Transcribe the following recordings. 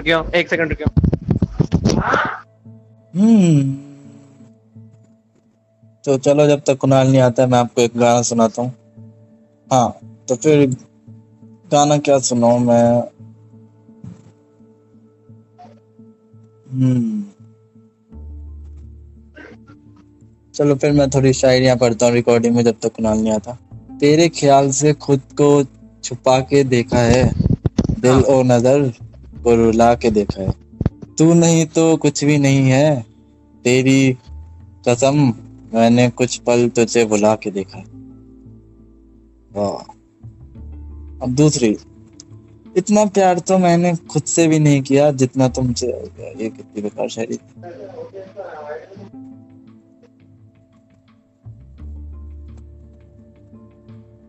रुकियो एक सेकंड रुकियो। हम्म। तो चलो जब तक कुणाल नहीं आता मैं आपको एक गाना सुनाता हूँ। हाँ तो फिर गाना क्या सुनाऊं मैं? हम्म। चलो फिर मैं थोड़ी शायरियाँ पढ़ता हूँ रिकॉर्डिंग में जब तक कुणाल नहीं आता। तेरे ख्याल से खुद को छुपा के देखा है? दिल और नज़र? रुला के देखा है। तू नहीं तो कुछ भी नहीं है। तेरी कसम, मैंने कुछ पल तुझे बुला के देखा वाह। अब दूसरी, इतना प्यार तो मैंने खुद से भी नहीं किया जितना तुमसे ये कितनी बेकार शायरी।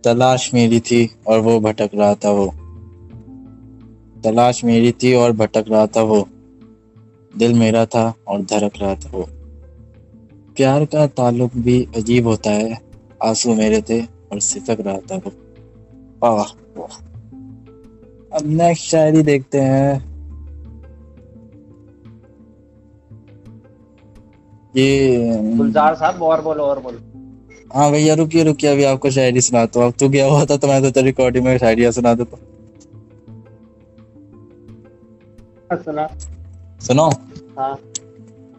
तलाश मेरी थी और वो भटक रहा था वो। तलाश मेरी थी और भटक रहा था वो। दिल मेरा था और धड़क रहा था वो। प्यार का ताल्लुक भी अजीब होता है। आँसू मेरे थे और सिसक रहा था वो। वाह वाह। अब नेक्स्ट शायरी देखते हैं। ये गुलजार साहब और बोलो और बोलो। हाँ भैया रुकिए रुकिए अभी आपको शायरी सुनाता हूँ। अब तू गया हुआ था तो मैं तो रिकॉर्डिंग में शायरियाँ सुना देता हूँ। सुना। सुनो। हाँ।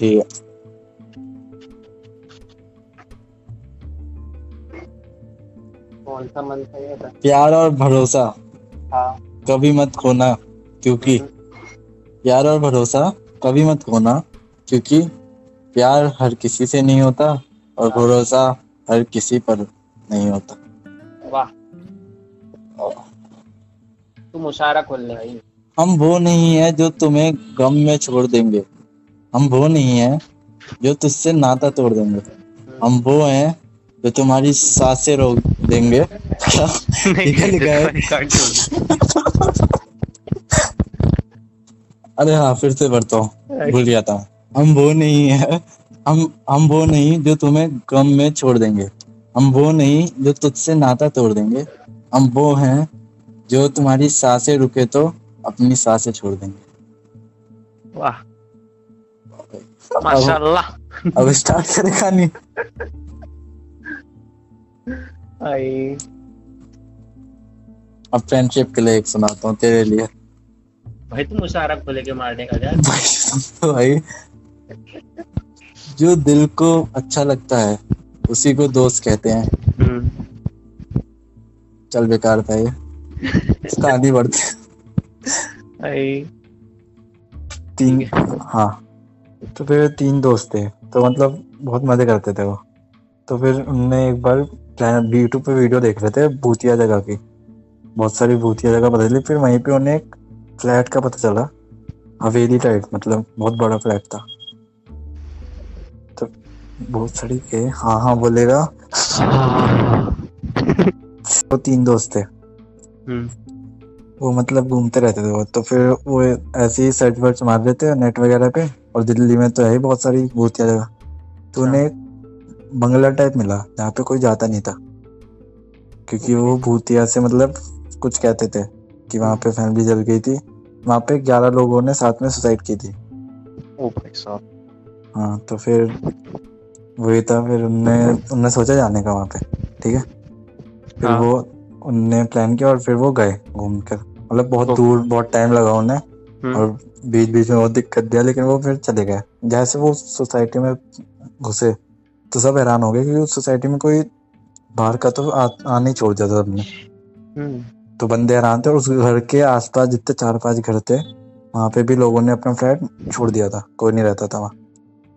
ठीक है। कौन सा मन था ये? प्यार और भरोसा। हाँ। कभी मत खोना क्योंकि। प्यार और भरोसा कभी मत खोना क्योंकि। प्यार हर किसी से नहीं होता और हाँ। भरोसा हर किसी पर नहीं होता। वाह। तू मुशायरा खोल ले भाई हम वो नहीं है जो तुम्हें गम में छोड़ देंगे। हम वो नहीं है जो तुझसे नाता तोड़ देंगे। हम वो हैं जो तुम्हारी साँसें रोक देंगे। क्या? लिखा लिखा है अरे हाँ फिर से बढ़ता हूँ। भूल गया था। हम वो नहीं है। हम हम वो नहीं जो तुम्हें गम में छोड़ देंगे। हम वो नहीं जो तुझसे नाता तोड़ देंगे। हम वो हैं जो तुम्हारी साँसें रुके तो अपनी साँसें छोड़ देंगे। वाह। माशाल्लाह। अब स्टार्ट करें कहानी। भाई अब फ्रेंडशिप के लिए एक सुनाता हूँ तेरे लिए। भाई तू मुशायरा खोले के मारने का यार तो भाई जो दिल को अच्छा लगता है उसी को दोस्त कहते हैं। हम्म, चल बेकार था ये। कहानी बढ़ते भाई तीन हाँ। तो फिर तीन दोस्त थे तो मतलब बहुत मज़े करते थे वो। तो फिर उनने एक बार यूट्यूब पे वीडियो देख रहे थे भूतिया जगह की। बहुत सारी भूतिया जगह पता चली फिर वहीं पे उन्हें एक फ्लैट का पता चला। हवेली टाइप मतलब बहुत बड़ा फ्लैट था। तो बहुत सारी के हाँ हाँ बोलेगा। वो तीन दोस्त थे। हम्म, वो मतलब घूमते रहते थे वो तो फिर वो ऐसे ही सर्च वर्च मार रहे थे नेट वगैरह पे और दिल्ली में तो है ही बहुत सारी भूतिया जगह। तो उन्हें एक बंगला टाइप मिला जहाँ पे कोई जाता नहीं था। क्योंकि वो भूतिया से मतलब कुछ कहते थे कि वहाँ पे फैमिली जल गई थी। वहाँ पे ग्यारह लोगों ने साथ में सुसाइड की थी। ओ भाई साहब। हाँ तो फिर वही था फिर उनने उनने सोचा जाने का वहाँ पे ठीक है? फिर हाँ। वो उनने प्लान किया और फिर वो गए घूम कर मतलब बहुत। दूर बहुत टाइम लगा उन्हें हम्म, और बीच बीच में बहुत दिक्कत दिया लेकिन वो फिर चले गए। जैसे वो सोसाइटी में घुसे तो सब हैरान हो गए क्योंकि उस सोसाइटी में कोई बाहर का तो आने ही छोड़ दिया था सबने। हम्म, तो बंदे हैरान थे और उस घर के आसपास जितने चार पाँच घर थे वहाँ पे भी लोगों ने अपना फ्लैट छोड़ दिया था कोई नहीं रहता था वहाँ।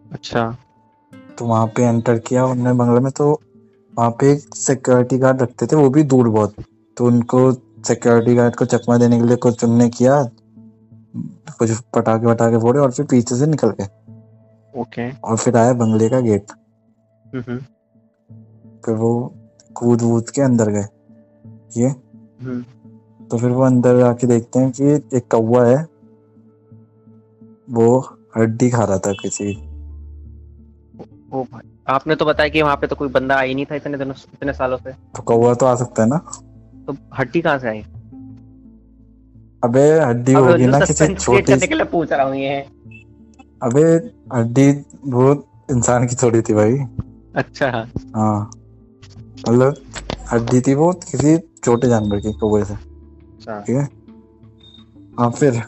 अच्छा। तो वहाँ पे एंटर किया उन्होंने बंगले में तो वहाँ पे एक सिक्योरिटी गार्ड रखते थे वो भी दूर बहुत। तो उनको सिक्योरिटी गार्ड को चकमा देने के लिए कुछ उनने किया? कुछ पटाखे वटाखे फोड़े और फिर पीछे से निकल गए। ओके। okay. और फिर आया बंगले का गेट। फिर वो कूद वूद के अंदर गए। ये। हम्म, तो फिर वो अंदर आके देखते हैं कि एक कौवा है। वो हड्डी खा रहा था किसी ओ भाई आपने तो बताया कि वहाँ पे तो कोई बंदा आ ही नहीं था इतने दिनों इतने सालों से। तो कौवा तो आ सकता है ना? तो हड्डी कहाँ से आई? अबे हड्डी होगी ना किसी छोटी के लिए पूछ रहा हूँ ये। अबे हड्डी वो इंसान की थोड़ी थी भाई। अच्छा। हाँ। मतलब हड्डी थी वो किसी छोटे जानवर की कौवे से अच्छा। ठीक है? हाँ फिर।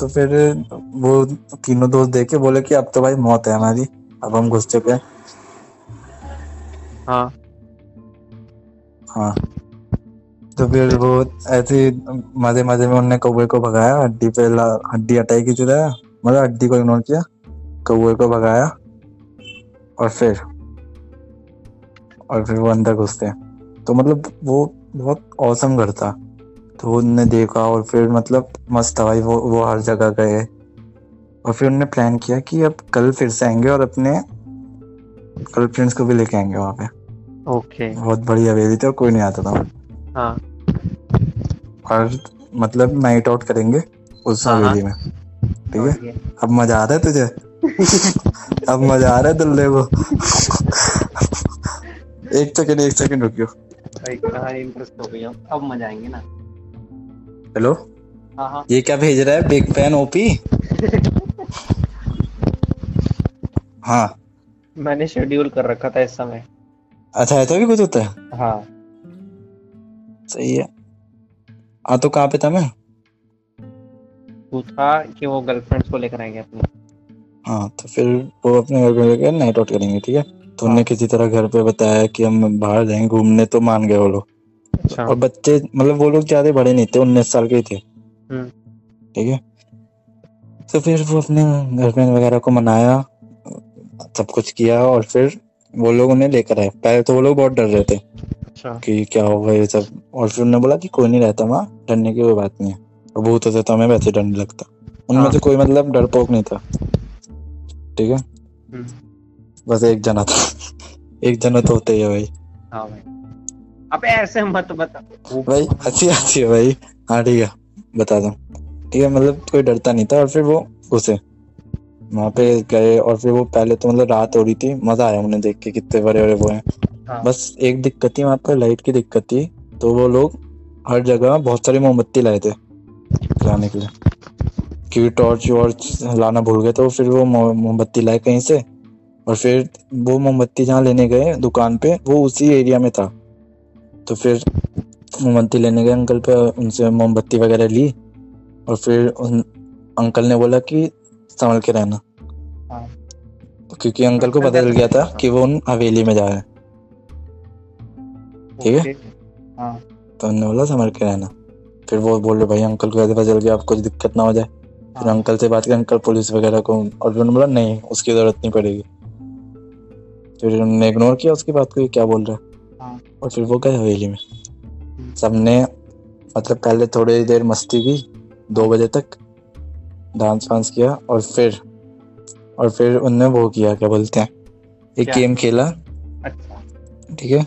तो फिर वो तीनों दोस्त देखे बोले कि अब तो भाई मौत है हमारी अब हम घुस चुके हैं। हाँ। हाँ। तो फिर वो ऐसे मज़े मज़े में उनने कौवे को भगाया हड्डी पे हड्डी हटाई की चुराया मतलब हड्डी को इग्नोर किया कौवे को भगाया और फिर और फिर वो अंदर घुसते तो मतलब वो बहुत औसम घर था। तो उनने देखा और फिर मतलब मस्त था भाई वो वो हर जगह गए। और फिर उनने प्लान किया कि अब कल फिर से आएँगे और अपने गर्लफ्रेंड्स को भी लेके आएँगे वहाँ पे। Okay okay. बहुत बड़ी हवेली थी और कोई नहीं आता था। हाँ। और मतलब नाइट आउट करेंगे उस हाँ, हाँ। हवेली में। ठीक है? अब मज़ा आ रहा है तुझे? अब मज़ा आ रहा है दुल्ले को? एक सेकंड एक सेकंड रुकियो। इंटरेस्ट हो गई अब मज़ा आएँगे ना। हेलो हाँ हाँ। ये क्या भेज रहा है? बिग फ़ैन ओपी हाँ। मैंने शेड्यूल कर रखा था इस समय। अच्छा ऐसा भी कुछ होता है? हाँ। सही है। हाँ तो कहाँ पे था मैं? पूछा कि वो गर्लफ्रेंड्स को लेकर आएँगे अपने। हाँ तो फिर वो अपने घर पे लेकर नाइट आउट करेंगे ठीक है? तो उन्होंने किसी तरह घर पे बताया कि हम बाहर जाएँगे घूमने तो मान गए वो लोग। अच्छा। और बच्चे मतलब वो लोग ज़्यादा बड़े नहीं थे उन्नीस साल के ही थे। हम्म। ठीक है? तो फिर वो अपने गर्लफ्रेंड वगैरह को मनाया सब कुछ किया और फिर वो लोग उन्हें लेकर आए। पहले तो वो लोग बहुत डर रहे थे। कि क्या होगा ये सब। और फिर उन्होंने बोला कि कोई नहीं रहता वहाँ डरने की कोई बात नहीं है। और भूत होते तो हमें वैसे डर नहीं लगता। उनमें हाँ। से कोई मतलब डरपोक नहीं था। ठीक है? हम्म, बस एक जना था। एक जना तो होते ही है भाई। हाँ भाई। अब ऐसे मत बता। भाई अच्छी अच्छी है भाई। हाँ ठीक है। बता दो। ठीक है मतलब कोई डरता नहीं था। और फिर वो घुसे वहाँ पे गए। और फिर वो पहले तो मतलब रात हो रही थी। मज़ा आया उन्हें देख के। कितने बड़े बड़े वो हैं। हाँ। बस एक दिक्कत थी वहाँ पर लाइट की दिक्कत थी तो वो लोग हर जगह बहुत सारी मोमबत्ती लाए थे जलाने के लिए। क्योंकि टॉर्च वॉर्च लाना भूल गए तो फिर वो मोमबत्ती लाए कहीं से और फिर वो मोमबत्ती जहाँ लेने गए दुकान पे वो उसी एरिया में था। तो फिर मोमबत्ती लेने गए अंकल पे उनसे मोमबत्ती वगैरह ली और फिर उन अंकल ने बोला कि संभल के रहना। हाँ। क्योंकि अंकल को पता चल गया था कि वो उन हवेली में जा रहे हैं। ठीक है? हाँ। तो उन्होंने बोला संभल के रहना। फिर वो बोल रहे भाई अंकल को कैसे पता चल गया अब कुछ दिक्कत ना हो जाए। फिर हाँ। अंकल से बात की अंकल पुलिस वगैरह को और उन्होंने बोला नहीं उसकी ज़रूरत नहीं पड़ेगी। फिर उन्होंने इग्नोर किया उसकी बात को क्या बोल रहा है? हाँ। और फिर वो गए हवेली में। सबने मतलब पहले थोड़ी देर मस्ती की दो बजे तक डांस वांस किया और फिर और फिर उनने वो किया क्या बोलते हैं एक गेम खेला। अच्छा। ठीक है?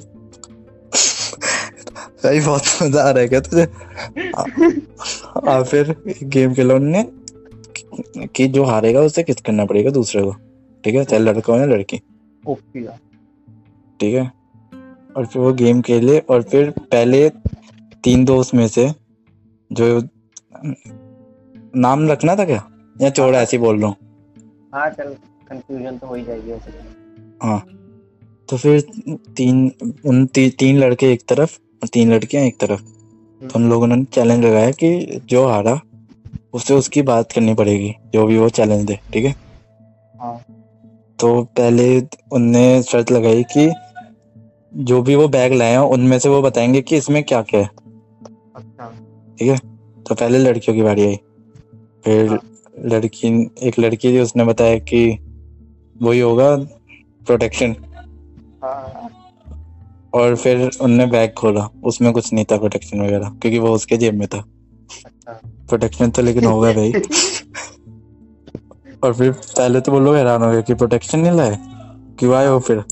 भाई बहुत मज़ा आ रहा है तुझे आ फिर गेम खेला उनने कि जो हारेगा उसे किस करना पड़ेगा दूसरे को ठीक है चाहे लड़का हो या लड़की ओके ठीक है और फिर वो गेम खेले और फिर पहले तीन दोस्त में से जो नाम रखना था क्या या चौड़ा ऐसे ही बोल रहा हूँ हाँ चल कंफ्यूजन तो हो ही जाएगी वैसे तो। तो फिर तीन उन ती, तीन लड़के एक तरफ़ और तीन लड़कियाँ एक तरफ़। तो उन लोगों ने चैलेंज लगाया कि जो हारा उससे उसकी बात करनी पड़ेगी जो भी वो चैलेंज दे ठीक है? हाँ। तो पहले उनने शर्त लगाई कि जो भी वो बैग लाए हैं उनमें से वो बताएँगे कि इसमें क्या क्या है। ठीक है? तो पहले लड़कियों की बारी आई। फिर हाँ। लड़की एक लड़की थी उसने बताया कि वही होगा प्रोटेक्शन और फिर उनने बैग खोला। उसमें कुछ नहीं था प्रोटेक्शन वगैरह क्योंकि वो उसके जेब में था। अच्छा। प्रोटेक्शन तो लेकिन होगा भाई। और फिर पहले तो वो लोग हैरान हो गए कि प्रोटेक्शन नहीं लाए क्यों आए हो फिर।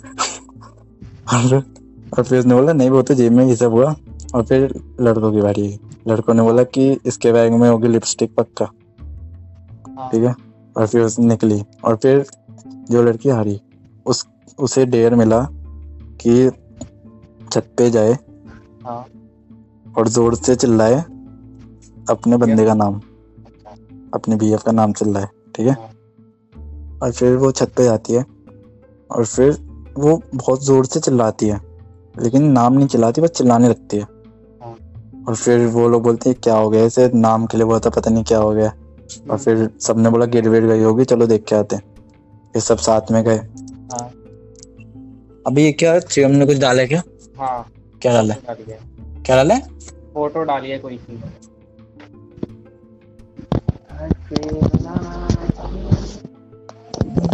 और फिर उसने बोला नहीं वो तो जेब में ये सब हुआ। और फिर लड़कों की बारी। लड़कों ने बोला कि इसके बैग में होगी लिपस्टिक पक्का। हाँ, ठीक है? और फिर उसने निकली। और फिर जो लड़की हारी उस उसे डेयर मिला कि छत पे जाए हाँ। और ज़ोर से चिल्लाए अपने बंदे का नाम। अच्छा। अपने बीएफ का नाम चिल्लाए ठीक है? हाँ। और फिर वो छत पे जाती है और फिर वो बहुत ज़ोर से चिल्लाती है लेकिन नाम नहीं चिल्लाती बस चिल्लाने लगती है। हाँ। और फिर वो लोग बोलते हैं क्या हो गया इसे? नाम के लिए बोला था पता नहीं क्या हो गया। और फिर सबने बोला गिर वेट गई होगी चलो देख के आते हैं। ये सब साथ में गए। हाँ। अभी ये क्या शिवम ने कुछ डाला क्या? हाँ। क्या डाला है। क्या डाला है? फ़ोटो डाली है कोई सी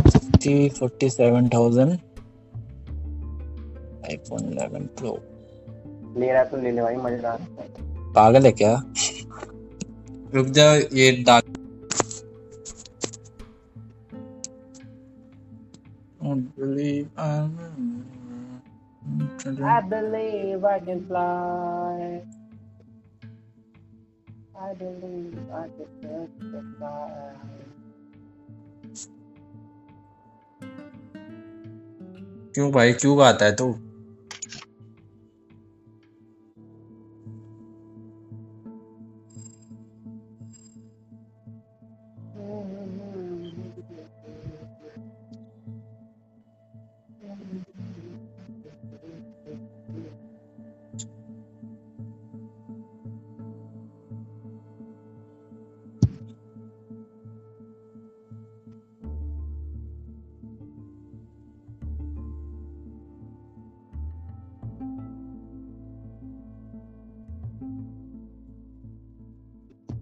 sixty forty seven thousand. IPhone eleven pro ले रहा तो ले ले भाई मज़ेदार पागल है क्या? रुक जा ये डाल। Don't believe I'm I believe I can fly. I believe I can touch the sky. क्यों भाई क्यों गाता है तू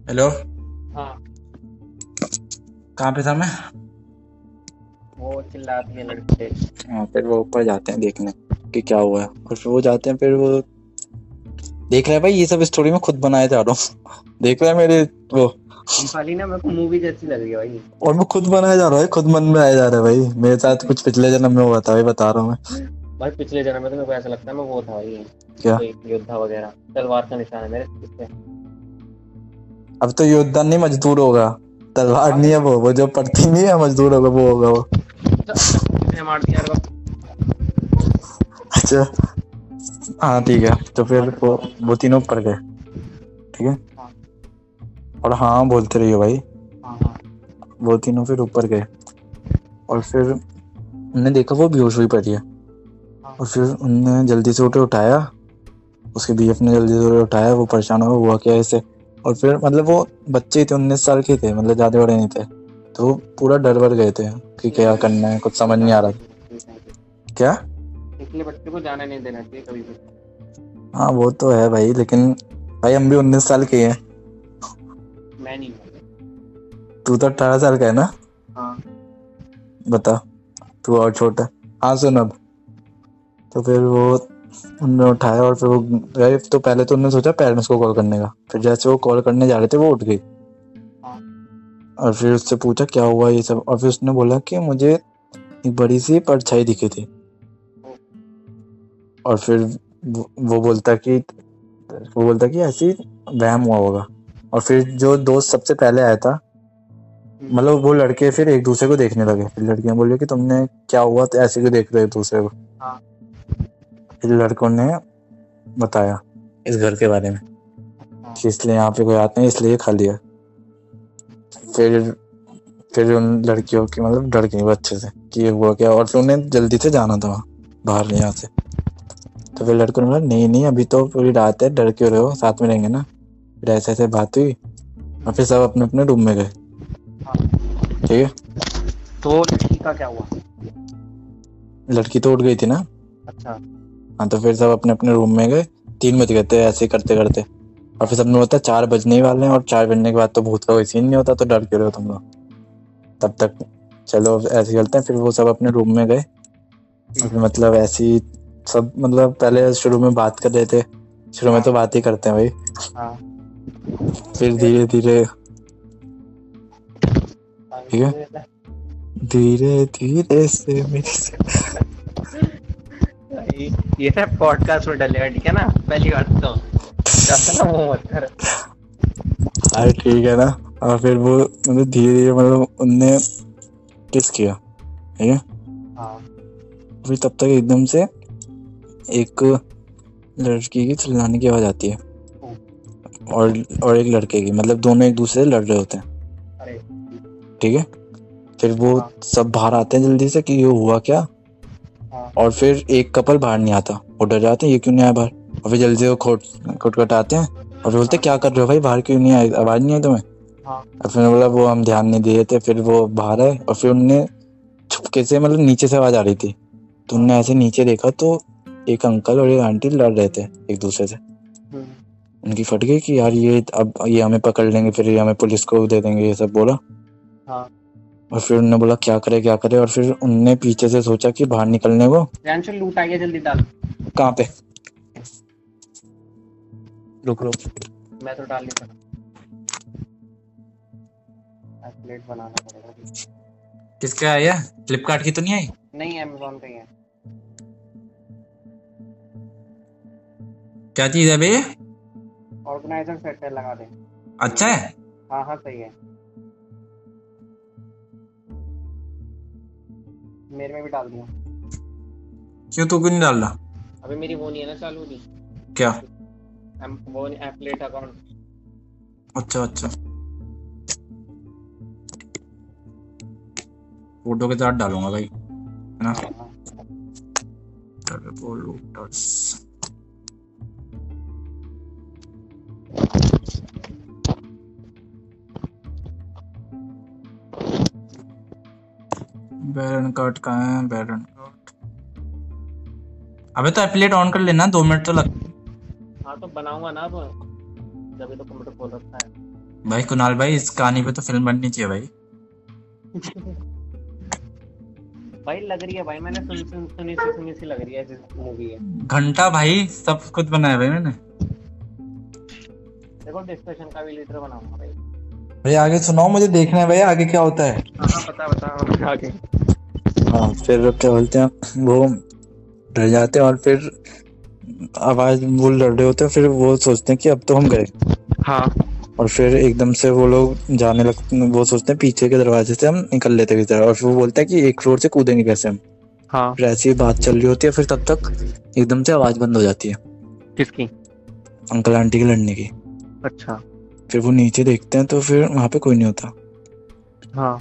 हेलो। हाँ। कहाँ पे था मैं? वो चिल्लाती है लड़के। हाँ फिर वो ऊपर जाते हैं देखने कि क्या हुआ है। और फिर वो जाते हैं फिर वो देख रहा है भाई ये सब स्टोरी में खुद बनाए जा रहा हूँ। देख रहा है मेरे वो। खाली ना मेरे को मूवी जैसी लग रही है भाई। और मैं खुद बनाया जा रहा है खुद मन में आया जा रहा है भाई। मेरे साथ कुछ पिछले जन्म में हुआ था भाई बता रहा हूँ मैं। भाई पिछले जन्म में तो मेरे को ऐसा लगता है मैं वो था भाई। क्या? योद्धा वगैरह तलवार का निशान है मेरे। इस पे अब तो योद्धा नहीं मजदूर होगा। तलवार नहीं है वो वो जो पड़ती नहीं है, मजदूर होगा, वो होगा वो। अच्छा। हाँ ठीक है। तो फिर वो वो तीनों ऊपर गए। ठीक है। और हाँ बोलते रहिए भाई। वो तीनों फिर ऊपर गए। और फिर उनने देखा वो बेहोश हुई पड़ी है। और फिर उनने जल्दी से उठे, उठाया। उसके बीएफ ने जल्दी से उठाया। वो परेशान हुआ हुआ क्या ऐसे? और फिर मतलब वो बच्चे ही थे उन्नीस साल के थे मतलब ज़्यादा बड़े नहीं थे। तो वो पूरा डर वर गए थे कि क्या करना है कुछ समझ नहीं आ रहा। क्या? इसलिए बच्चे को जाने नहीं देना चाहिए कभी भी। हाँ वो तो है भाई लेकिन भाई हम भी उन्नीस साल के हैं। मैं नहीं तू तो अठारह साल का है ना? हाँ। बता तू और छोटा। हाँ सुन अब। तो फिर वो उन्होंने उठाया और फिर वो गए तो पहले तो उन्होंने सोचा पेरेंट्स को कॉल करने का। फिर जैसे वो कॉल करने जा रहे थे वो उठ गई। हाँ। और फिर उससे पूछा क्या हुआ ये सब? और फिर उसने बोला कि मुझे एक बड़ी सी परछाई दिखी थी। और फिर वो, वो बोलता कि वो बोलता कि ऐसी वहम हुआ होगा। और फिर जो दोस्त सबसे पहले आया था मतलब वो लड़के फिर एक दूसरे को देखने लगे। फिर लड़कियाँ बोली कि तुमने क्या हुआ तो ऐसे क्यों देख रहे हो एक दूसरे को? हाँ। लड़कों ने बताया इस घर के बारे में। हाँ। कि इसलिए यहाँ पे कोई आते हैं इसलिए खा लिया फिर फिर उन लड़कियों की मतलब डर गई वो अच्छे से कि ये हुआ क्या और फिर उन्हें जल्दी से जाना था वहाँ बाहर यहाँ से। तो फिर लड़कों ने बोला नहीं नहीं अभी तो पूरी रात है डर क्यों रहे हो? साथ में रहेंगे ना? फिर ऐसे ऐसे बात हुई और फिर सब अपने अपने रूम में गए। हाँ। ठीक है? तो लड़की का क्या हुआ? लड़की तो उठ गई थी ना। अच्छा। हाँ तो फिर सब अपने अपने रूम में गए। तीन बज गए थे ऐसे करते करते। और फिर सबने बोलता चार बजने ही वाले हैं और चार बजने के बाद तो भूत का कोई सीन नहीं होता तो डर क्यों रहे हो तुम लोग? तब तक चलो ऐसे चलते हैं। फिर वो सब अपने रूम में गए। फिर मतलब ऐसी सब मतलब पहले शुरू में बात कर रहे थे शुरू में तो बात ही करते हैं भाई। हाँ। फिर धीरे धीरे। ठीक है। धीरे धीरे से मेरी से- ये ना पॉडकास्ट में डलेगा ठीक है ना? पहली बात तो। ना वो मत कर। अरे ठीक है ना। और फिर वो मतलब धीरे धीरे मतलब उनने किस किया ठीक है? हाँ। फिर तब तक एकदम से एक लड़की की चिल्लाने की आवाज़ आती है। और और एक लड़के की मतलब दोनों एक दूसरे से लड़ रहे होते हैं। ठीक है? फिर वो हाँ। सब बाहर आते हैं जल्दी से कि ये हुआ क्या? और फिर एक कपल बाहर नहीं आता। वो डर जाते हैं ये क्यों नहीं आया बाहर? और फिर जल्दी से वो खोट खटखटाते हैं। और फिर बोलते क्या कर रहे हो भाई? बाहर क्यों नहीं आए? आवाज़ नहीं आई तुम्हें? हाँ। और फिर बोला वो हम ध्यान नहीं दिए थे फिर वो बाहर आए। और फिर उनने छुपके से मतलब नीचे से आवाज़ आ रही थी। तो उनने ऐसे नीचे देखा तो एक अंकल और एक आंटी लड़ रहे थे एक दूसरे से। हम्म, उनकी फट गई कि यार ये अब ये हमें पकड़ लेंगे फिर ये हमें पुलिस को दे देंगे ये सब बोला। हाँ। और फिर उन्होंने बोला क्या करे क्या करे? और फिर उनने पीछे से सोचा कि बाहर निकलने को। लूट आ गया जल्दी डाल कहाँ पे? रुक रुक। मैं तो डाल नहीं सकता प्लेट बनाना पड़ेगा। किसके आई है फ्लिपकार्ट की तो नहीं आई? नहीं अमेजोन पे ही है। क्या चीज़ है भैया? ऑर्गेनाइजर सेट लगा दे। अच्छा है? हाँ हाँ सही है। मेरे में भी डाल दिया। क्यों तू क्यों नहीं डाल रहा? अभी मेरी वो नहीं है ना चालू नहीं। क्या? एम- वो एप्लेट अकाउंट अच्छा अच्छा। फ़ोटो के साथ डालूँगा भाई है ना? टर्बो बैरन कार्ड कहाँ है बैरन कार्ड अबे तो एप्लेट ऑन कर लेना दो मिनट तो लग हाँ तो बनाऊँगा ना अब। जब तो कंप्यूटर खोल रखा है। भाई कुणाल भाई इस कहानी पे तो फ़िल्म बननी चाहिए भाई। भाई लग रही है भाई मैंने सुन सुन सुनी सी सुनी सी लग रही है जिस मूवी है। घंटा भाई सब कुछ बनाया भाई मैंने। देखो डिस्कशन का भी लीडर बनाऊँगा भाई। भाई आगे सुनाओ मुझे देखना है भाई आगे क्या होता है। हाँ हाँ बता बता आगे। हाँ फिर क्या बोलते हैं वो डर जाते हैं और फिर आवाज़ वो लड़ रहे होते हैं फिर वो सोचते हैं कि अब तो हम गए। हाँ। और फिर एकदम से वो लोग जाने लगते वो सोचते हैं पीछे के दरवाजे से हम निकल लेते हैं और फिर वो बोलते हैं कि एक फ्लोर से कूदेंगे कैसे हम। हाँ। फिर ऐसी बात चल रही होती है फिर तब तक एकदम से आवाज़ बंद हो जाती है। किसकी? अंकल आंटी के लड़ने की। अच्छा। फिर वो नीचे देखते हैं तो फिर वहाँ पे कोई नहीं होता। हाँ।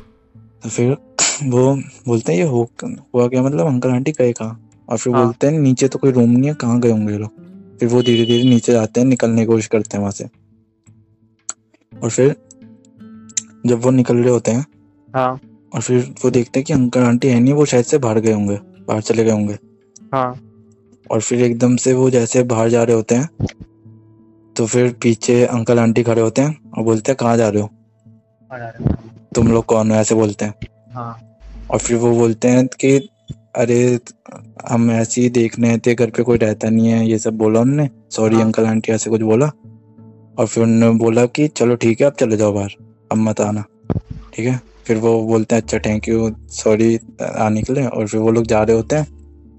तो फिर वो बोलते हैं ये हो हुआ क्या? मतलब अंकल आंटी गए कहाँ? और फिर हाँ। बोलते हैं नीचे तो कोई रूम नहीं है कहाँ गए होंगे लोग? फिर वो धीरे धीरे नीचे जाते हैं निकलने की कोशिश करते हैं वहाँ से। और फिर जब वो निकल रहे होते हैं हाँ। और फिर वो देखते हैं कि अंकल आंटी है नहीं वो शायद से बाहर गए होंगे बाहर चले गए होंगे। हाँ। और फिर एकदम से वो जैसे बाहर जा रहे होते हैं तो फिर पीछे अंकल आंटी खड़े होते हैं और बोलते हैं कहाँ जा रहे हो? रहे तुम लोग कौन हो? ऐसे बोलते हैं। हाँ। और फिर वो बोलते हैं कि अरे हम ऐसे ही देखने थे घर पे कोई रहता नहीं है ये सब बोला उनने। सॉरी हाँ। अंकल आंटी ऐसे कुछ बोला। और फिर उन्होंने बोला कि चलो ठीक है आप चले जाओ बाहर अब मत आना। ठीक है? फिर वो बोलते हैं अच्छा थैंक यू सॉरी आने के लिए। और फिर वो लोग जा रहे होते हैं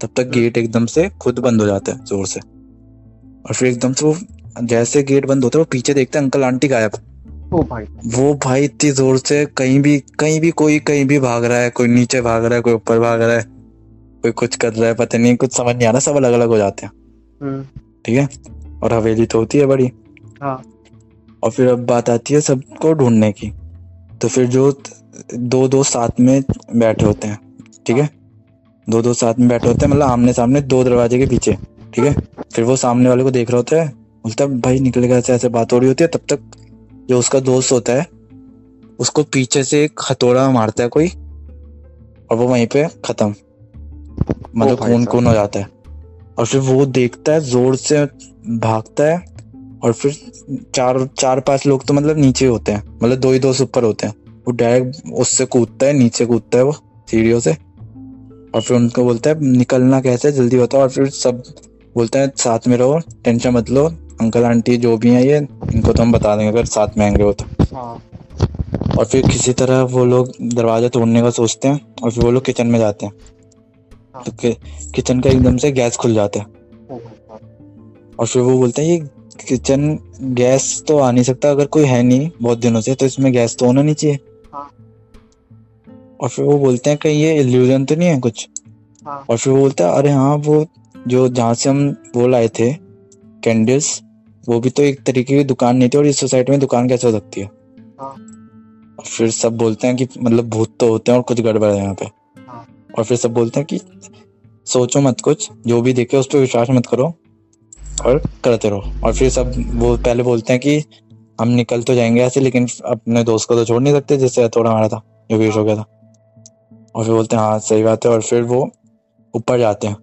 तब तक गेट एकदम से खुद बंद हो जाता है ज़ोर से। और फिर एकदम से वो जैसे गेट बंद होता है वो पीछे देखते हैं अंकल आंटी गायब। ओ भाई वो भाई इतनी ज़ोर से कहीं भी कहीं भी कोई कहीं भी भाग रहा है कोई नीचे भाग रहा है कोई ऊपर भाग रहा है कोई कुछ कर रहा है पता नहीं कुछ समझ नहीं आ रहा सब अलग अलग हो जाते हैं। हम्म। ठीक है? और हवेली तो होती है बड़ी। हाँ। और फिर अब बात आती है सबको ढूँढने की। तो फिर जो दो दो साथ में बैठे होते हैं ठीक है? दो दो साथ में बैठे होते हैं मतलब आमने सामने दो दरवाजे के पीछे ठीक है? फिर वो सामने वाले को देख रहा होता है बोलता है भाई निकलेगा ऐसे ऐसे बात हो रही होती है तब तक जो उसका दोस्त होता है उसको पीछे से एक हथौड़ा मारता है कोई और वो वहीं पे खत्म। मतलब खून खून हो जाता है। और फिर वो देखता है ज़ोर से भागता है और फिर चार चार पाँच लोग तो मतलब नीचे होते हैं। मतलब दो ही दो से ऊपर होते हैं। वो डायरेक्ट उससे कूदता है नीचे कूदता है वो सीढ़ियों से। और फिर उनको बोलता है निकलना कैसे जल्दी होता बताओ। और फिर सब बोलते हैं साथ में रहो टेंशन मत लो अंकल आंटी जो भी हैं ये इनको तो हम बता देंगे अगर साथ में आएँगे वो तो। हाँ। और फिर किसी तरह वो लोग दरवाज़ा तोड़ने का सोचते हैं और फिर वो लोग किचन में जाते हैं। हाँ। तो कि, किचन का एकदम से गैस खुल जाता है। और फिर वो बोलते हैं ये किचन गैस तो आ नहीं सकता अगर कोई है नहीं बहुत दिनों से तो इसमें गैस तो होना नहीं चाहिए। हाँ। और फिर वो बोलते हैं कहीं ये इल्यूजन तो नहीं है कुछ? हाँ। और फिर वो बोलता है अरे हाँ वो जो जहाँ से हम वो लाए थे कैंडल्स वो भी तो एक तरीके की दुकान नहीं थी और इस सोसाइटी में दुकान कैसे हो सकती है? हाँ। फिर सब बोलते हैं कि मतलब भूत तो होते हैं और कुछ गड़बड़ है यहाँ पे। हाँ। और फिर सब बोलते हैं कि सोचो मत कुछ जो भी देखे उस पर विश्वास मत करो और करते रहो। और फिर सब वो पहले बोलते हैं कि हम निकल तो जाएँगे ऐसे लेकिन अपने दोस्त को तो छोड़ नहीं सकते जिससे थोड़ा हमारा था जो बेश हो गया था। और फिर बोलते हैं हाँ सही बात है। और फिर वो ऊपर जाते हाँ।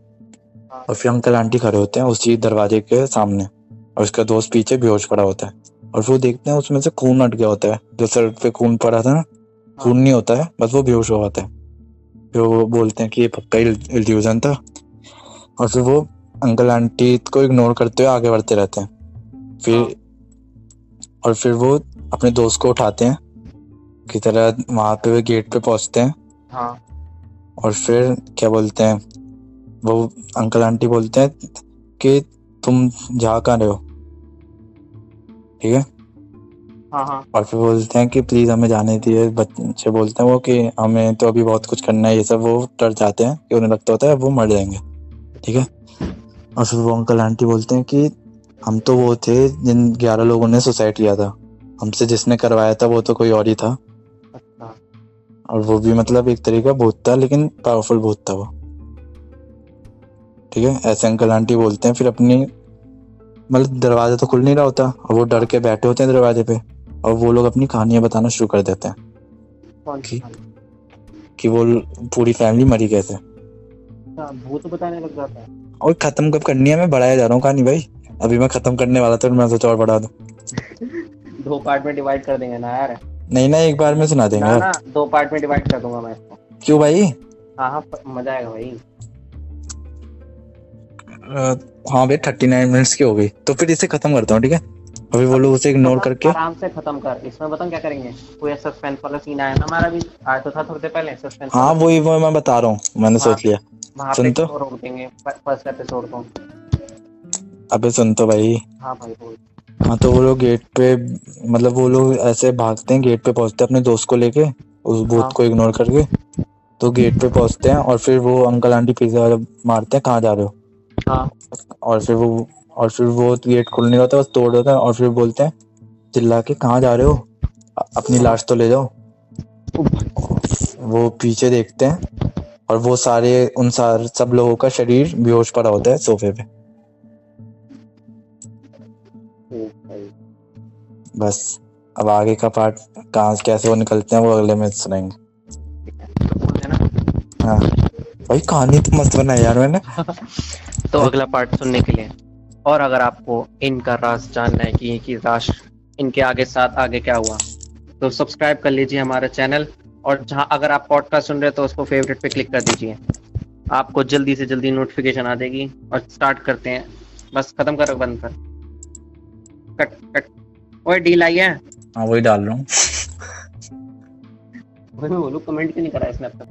और फिर अंकल आंटी खड़े होते हैं उसी दरवाजे के सामने और उसका दोस्त पीछे बेहोश पड़ा होता है। और फिर वो देखते हैं उसमें से खून अट गया होता है। जो सर पे खून पड़ा था ना खून नहीं होता है बस वो बेहोश हुआ होता है। फिर वो बोलते हैं कि ये पक्का इल्यूजन था। और फिर वो अंकल आंटी को इग्नोर करते हुए आगे बढ़ते रहते हैं। फिर हाँ। और फिर वो अपने दोस्त को उठाते हैं की तरह वहाँ पे वे गेट पे पहुँचते हैं। हाँ। और फिर क्या बोलते हैं वो अंकल आंटी बोलते हैं कि तुम जा कहाँ रहे हो? ठीक है? हाँ हाँ। और फिर बोलते हैं कि प्लीज़ हमें जाने दिए बच्चे बोलते हैं वो कि हमें तो अभी बहुत कुछ करना है ये सब वो डर जाते हैं कि उन्हें लगता होता है वो मर जाएँगे। ठीक है? और फिर वो अंकल आंटी बोलते हैं कि हम तो वो थे जिन ग्यारह लोगों ने सुसाइड किया था। हमसे जिसने करवाया था वो तो कोई और ही था। अच्छा। और वो भी मतलब एक तरीका भूत था लेकिन पावरफुल भूत था वो। ठीक है? ऐसे अंकल आंटी बोलते हैं फिर अपनी मतलब दरवाज़ा तो खुल नहीं रहा होता और वो डर के बैठे होते हैं दरवाजे पे और वो लोग अपनी कहानियाँ बताना शुरू कर देते हैं। सी ठीक। कहानी? कि वो पूरी फैमिली मरी कैसे अच्छा भूत बताने लग जाता है। और खत्म कब करनी है? मैं बढ़ाया जा रहा हूँ कहानी भाई। अभी मैं खत्म करने वाला था और मैं सोचा और बढ़ा दूँ। दो पार्ट में डिवाइड कर देंगे ना यार। नहीं ना एक बार में सुना देंगे। ना ना दो पार्ट में डिवाइड कर दूँगा मैं इसको। क्यों भाई? हाँ हाँ मज़ा आएगा भाई। हाँ भाई थर्टी नाइन मिनट्स की हो गई। तो फिर इसे खत्म करता हूँ ठीक है? अभी वो लोग उसे इग्नोर करके आराम से खत्म कर। इसमें बताऊँ क्या करेंगे? कोई सस्पेंस वाला सीन आया ना हमारा भी? आया तो था थोड़ी देर पहले सस्पेंस हाँ वही वो मैं बता रहा हूँ मैंने सोच लिया। सुन तो। रोक देंगे फ़र्स्ट एपिसोड को। अबे सुन तो भाई। हाँ भाई बोल। हाँ तो वो लोग गेट पे मतलब वो लोग ऐसे भागते हैं गेट पे पहुँचते हैं अपने दोस्त को लेके उस भूत हाँ। को इग्नोर करके। तो गेट पे पहुँचते हैं और फिर वो अंकल आंटी पिज्जा वाला मारते हैं कहाँ जा रहे हो? हाँ और फिर वो और फिर वो गेट खुल नहीं होता बस तोड़ देता है और फिर बोलते हैं चिल्ला के कहाँ जा रहे हो? अपनी लाश तो ले जाओ। वो पीछे देखते हैं और वो सारे उन सारे सब लोगों का शरीर बेहोश पड़ा होता है सोफे पे। बस अब आगे का पार्ट कहाँ कैसे वो निकलते हैं वो अगले में सुनाएँगे तो हाँ। भाई कहानी तो मस्त बना यार मैंने। तो अगला पार्ट सुनने के लिए। और अगर आपको इनका राज जानना है कि इनकी राज इनके आगे साथ आगे क्या हुआ तो सब्सक्राइब कर लीजिए हमारा चैनल और जहाँ अगर आप पॉडकास्ट सुन रहे हो तो उसको फेवरेट पे क्लिक कर दीजिए। आपको जल्दी से जल्दी नोटिफिकेशन आ जाएगी और स्टार्ट करते हैं। बस खत्म करो बंद कर। कट कट ओए डील आई है? हाँ वही डाल रहा हूँ। वही मैं बोलूँ कमेंट क्यों नहीं करा इसने अब तक?